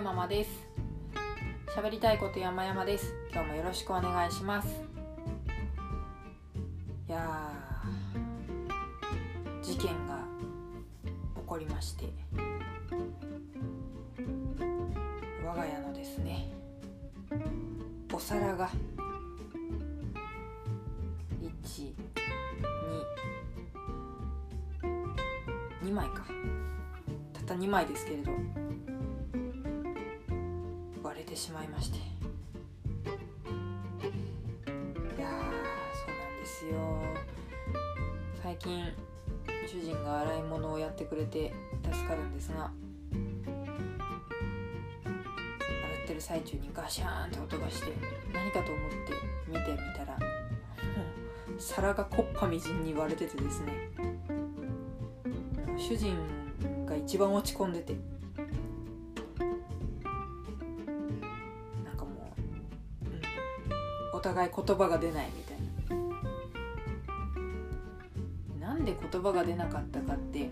ママです。喋りたいこと山々です。今日もよろしくお願いします。いや事件が起こりまして我が家のですねお皿が122枚か。たった2枚ですけれどてしまいまして。いやそうなんですよ。最近主人が洗い物をやってくれて助かるんですが洗ってる最中にガシャーンと音がして何かと思って見てみたら 皿がこっぱみじんに割れててですね主人が一番落ち込んでて互い言葉が出ないみたいな。なんで言葉が出なかったかって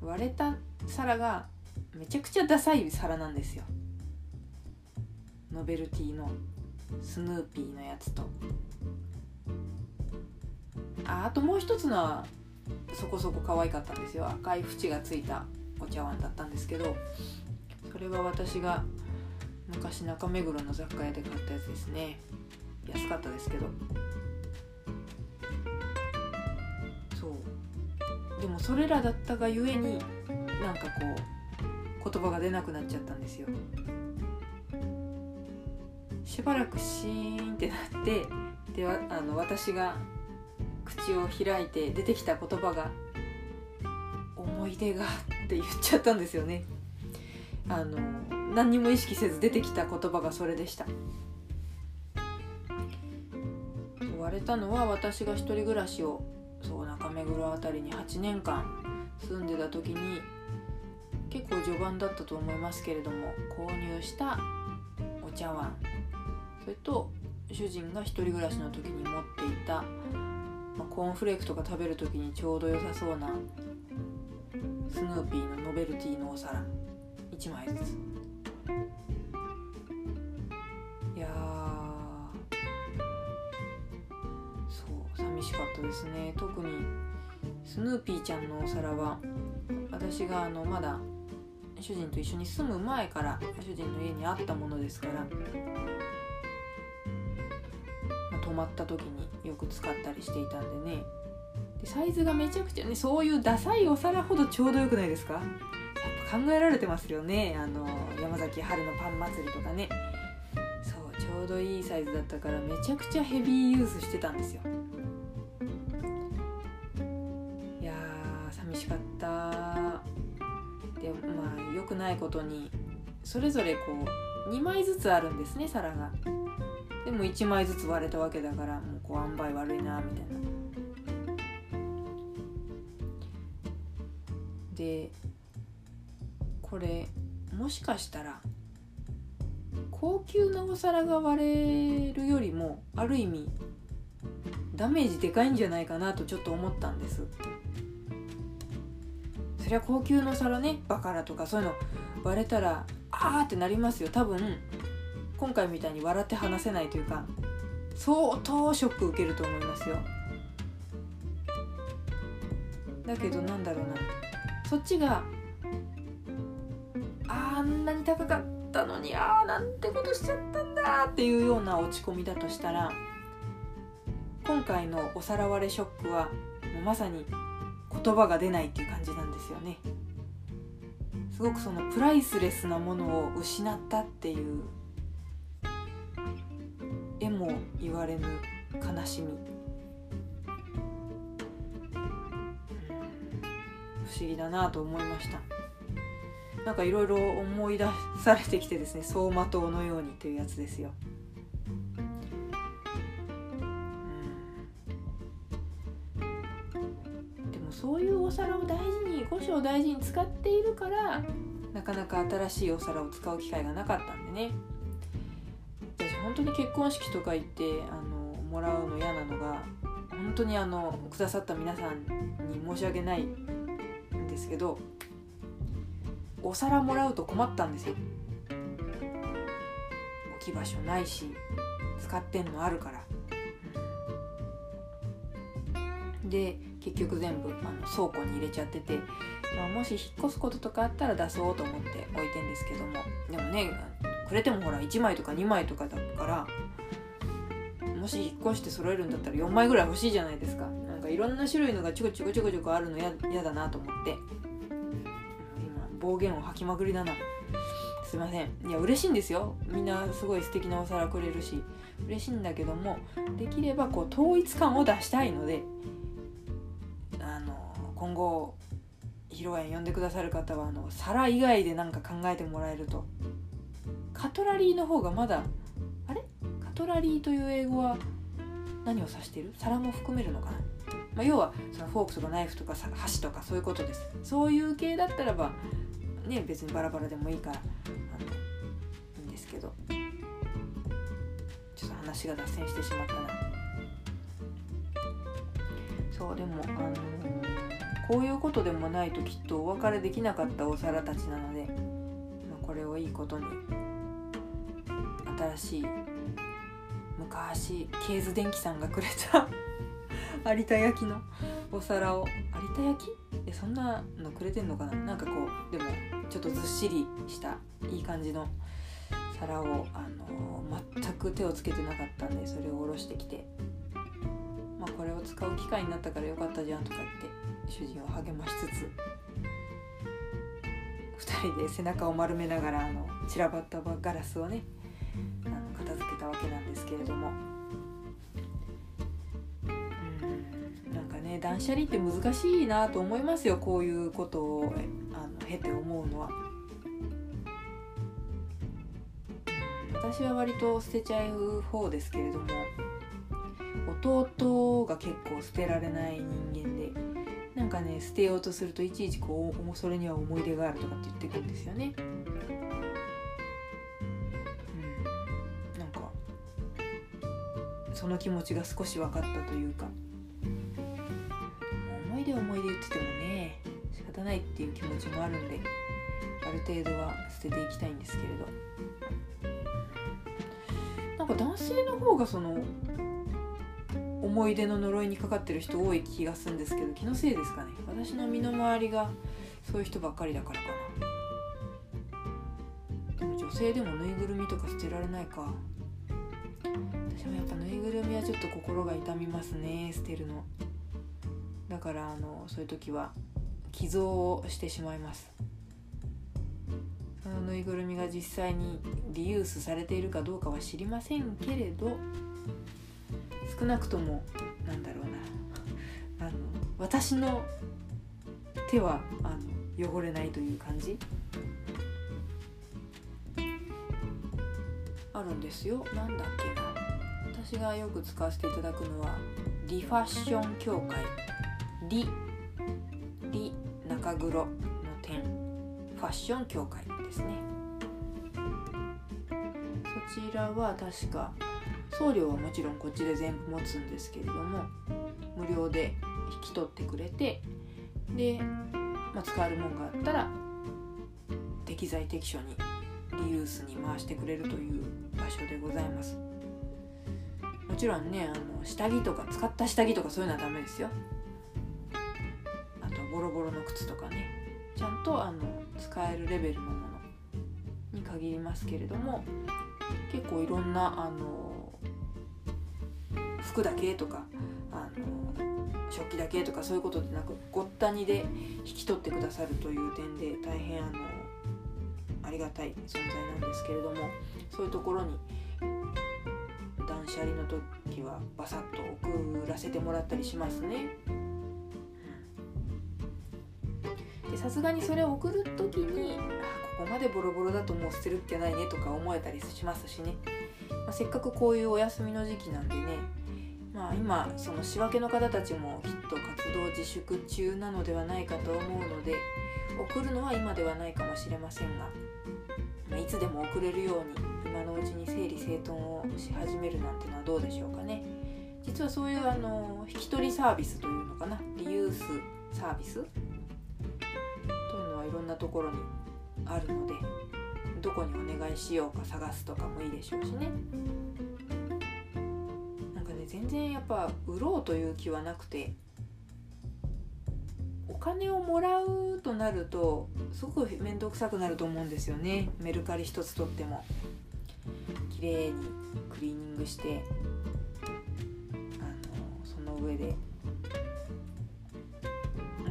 割れた皿がめちゃくちゃダサい皿なんですよ。ノベルティのスヌーピーのやつと。ああともう一つのはそこそこ可愛かったんですよ。赤い縁がついたお茶碗だったんですけどそれは私が昔中目黒の雑貨屋で買ったやつですね。安かったですけど。そう。でもそれらだったがゆえになんかこう言葉が出なくなっちゃったんですよ。しばらくシーンってなってであの私が口を開いて出てきた言葉が「思い出が」って言っちゃったんですよね。あの何にも意識せず出てきた言葉がそれでした。言われたのは私が一人暮らしをそう中目黒辺りに8年間住んでた時に結構序盤だったと思いますけれども購入したお茶碗それと主人が一人暮らしの時に持っていたま、コーンフレークとか食べる時にちょうど良さそうなスヌーピーのノベルティのお皿1枚ずつ。いやそう寂しかったですね。特にスヌーピーちゃんのお皿は私があのまだ主人と一緒に住む前から主人の家にあったものですからまあ泊まった時によく使ったりしていたんでね。でサイズがめちゃくちゃねそういうダサいお皿ほどちょうどよくないですか？考えられてますよね。あの山崎春のパン祭りとかね。そうちょうどいいサイズだったからめちゃくちゃヘビーユースしてたんですよ。いやー寂しかった。でまあ良くないことにそれぞれこう2枚ずつあるんですね皿が。でも1枚ずつ割れたわけだからもうこう塩梅悪いなみたいな。でこれもしかしたら高級なお皿が割れるよりもある意味ダメージでかいんじゃないかなとちょっと思ったんです。そりゃ高級の皿ねバカラとかそういうの割れたらあーってなりますよ。多分今回みたいに笑って話せないというか相当ショック受けると思いますよ。だけどなんだろうな。そっちがんなに高かったのにああなんてことしちゃったんだっていうような落ち込みだとしたら今回のお皿割れショックはもうまさに言葉が出ないっていう感じなんですよね。すごくそのプライスレスなものを失ったっていうえも言われぬ悲しみ。不思議だなと思いました。なんかいろいろ思い出されてきてですね走馬灯のようにというやつですよ。でもそういうお皿を大事に五種を大事に使っているからなかなか新しいお皿を使う機会がなかったんでね。私本当に結婚式とか行ってあのもらうの嫌なのが本当にあのくださった皆さんに申し訳ないんですけどお皿もらうと困ったんですよ。置き場所ないし使ってんのあるから、で結局全部あの倉庫に入れちゃってて、まあ、もし引っ越すこととかあったら出そうと思って置いてんですけども。でもねくれてもほら1枚とか2枚とかだからもし引っ越して揃えるんだったら4枚ぐらい欲しいじゃないですか。なんかいろんな種類のがちょこちょこちょこちょこあるのややだなと思って。暴言を吐きまくりだな。すいません。いや嬉しいんですよ。みんなすごい素敵なお皿くれるし。嬉しいんだけどもできればこう統一感を出したいのであの今後披露宴呼んでくださる方はあの皿以外で何か考えてもらえると。カトラリーの方がまだあれ？カトラリーという英語は何を指してる？皿も含めるのかな、まあ、要はそのフォークとかナイフとか箸とかそういうことです。そういう系だったらばね別にバラバラでもいいからあのいいんですけど。ちょっと話が脱線してしまったな。そうでもあのこういうことでもないときっとお別れできなかったお皿たちなので、まあ、これをいいことに新しい昔ケーズ電機さんがくれた 有田焼のお皿を。有田焼えそんなのくれてんのかな？なんかこうでもちょっとずっしりしたいい感じの皿を、あの全く手をつけてなかったんでそれを下ろしてきてまあこれを使う機会になったからよかったじゃんとか言って主人を励ましつつ2人で背中を丸めながらあの散らばったガラスをねあの片付けたわけなんですけれども。うんなんかね断捨離って難しいなと思いますよこういうことを。経て思うのは。私は割と捨てちゃう方ですけれども弟が結構捨てられない人間でなんかね捨てようとするといちいちこうそれには思い出があるとかって言ってくるんですよね。うん、なんかその気持ちが少し分かったというかないっていう気持ちもあるんである程度は捨てていきたいんですけれど。なんか男性の方がその思い出の呪いにかかってる人多い気がするんですけど気のせいですかね。私の身の回りがそういう人ばっかりだからかな。でも女性でもぬいぐるみとか捨てられないか。私もやっぱぬいぐるみはちょっと心が痛みますね捨てるの。だからあのそういう時は寄贈をしてしまいます。そのぬいぐるみが実際にリユースされているかどうかは知りませんけれど少なくともなんだろうな。あの私の手はあの汚れないという感じ？あるんですよ。なんだっけな。私がよく使わせていただくのはリファッション協会。リ中黒の点。ファッション協会ですね。そちらは確か送料はもちろんこっちで全部持つんですけれども無料で引き取ってくれてで、まあ、使えるもんがあったら適材適所にリユースに回してくれるという場所でございます。もちろんねあの下着とか使った下着とかそういうのはダメですよ。ボロボロの靴とかねちゃんとあの使えるレベルのものに限りますけれども結構いろんなあの服だけとかあの食器だけとかそういうことでなくごったにで引き取ってくださるという点で大変あのありがたい存在なんですけれどもそういうところに断捨離の時はバサッと送らせてもらったりしますね。さすがにそれを送る時にあここまでボロボロだともう捨てるっきゃないねとか思えたりしますしね、まあ、せっかくこういうお休みの時期なんでね。まあ、今その仕分けの方たちもきっと活動自粛中なのではないかと思うので送るのは今ではないかもしれませんが、まあ、いつでも送れるように今のうちに整理整頓をし始めるなんてのはどうでしょうかね。実はそういうあの引き取りサービスというのかな。リユースサービスいろんなところにあるのでどこにお願いしようか探すとかもいいでしょうしね。なんかね全然やっぱ売ろうという気はなくてお金をもらうとなるとすごく面倒くさくなると思うんですよね。メルカリ一つとっても。綺麗にクリーニングしてあのその上で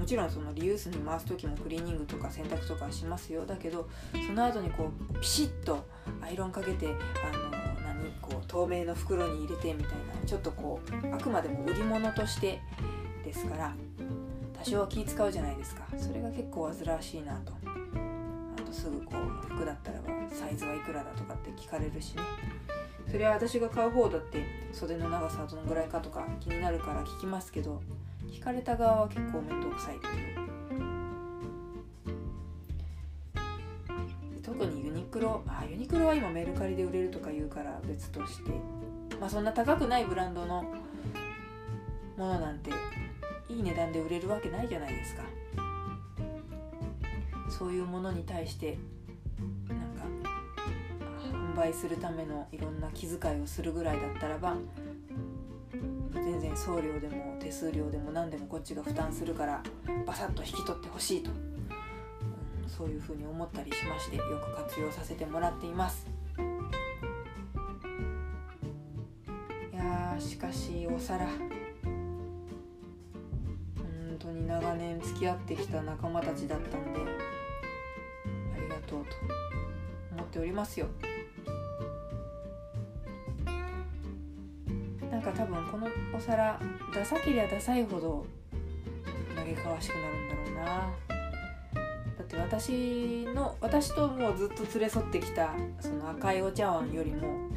ちろんそのリユースに回す時もクリーニングとか洗濯とかしますよ。だけどその後にこうピシッとアイロンかけてあの何？こう透明の袋に入れてみたいなちょっとこうあくまでも売り物としてですから多少は気使うじゃないですか。それが結構煩わしいなと。あとすぐこう服だったらばサイズはいくらだとかって聞かれるしね。それは私が買う方だって袖の長さはどのぐらいかとか気になるから聞きますけど聞かれた側は結構面倒くさいという特にユニクロあユニクロは今メルカリで売れるとか言うから別として。まあそんな高くないブランドのものなんていい値段で売れるわけないじゃないですか。そういうものに対してなんか販売するためのいろんな気遣いをするぐらいだったらば全然送料でも手数料でも何でもこっちが負担するからバサッと引き取ってほしいと、うん、そういうふうに思ったりしましてよく活用させてもらっています。いやしかしお皿。本当に長年付き合ってきた仲間たちだったんでありがとうと思っておりますよ。か多分このお皿ダサけりゃダサいほど嘆かわしくなるんだろうなだって私の私ともうずっと連れ添ってきたその赤いお茶碗よりも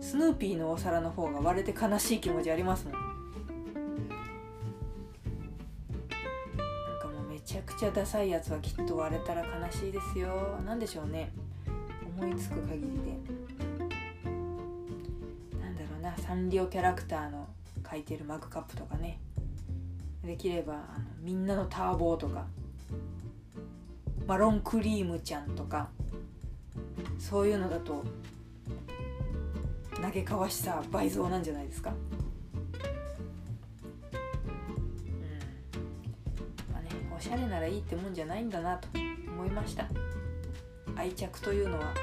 スヌーピーのお皿の方が割れて悲しい気持ちありますもんなんかもうめちゃくちゃダサいやつはきっと割れたら悲しいですよ何でしょうね思いつく限りでサンリオキャラクターの書いてるマグカップとかね。できればあのみんなのターボーとか。マロンクリームちゃんとか。そういうのだと投げかわしさ倍増なんじゃないですか。うん。まあねおしゃれならいいってもんじゃないんだなと思いました。愛着というのは、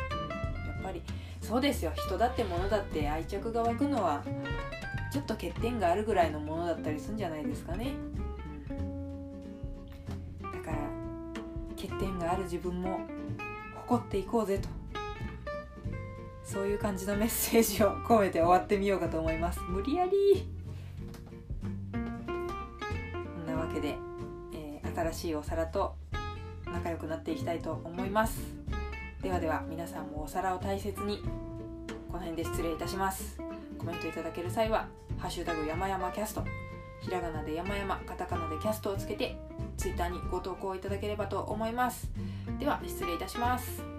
ぱりそうですよ。人だって物だって愛着が湧くのはちょっと欠点があるぐらいのものだったりするんじゃないですかね、うん、だから欠点がある自分も誇っていこうぜと。そういう感じのメッセージを込めて終わってみようかと思います。無理やり。こんなわけで、えー、新しいお皿と仲良くなっていきたいと思います。ではでは皆さんもお皿を大切に。この辺で失礼いたします。コメントいただける際は「ハッシュタグ山々キャスト」ひらがなで山々カタカナでキャストをつけて Twitter にご投稿いただければと思います。では失礼いたします。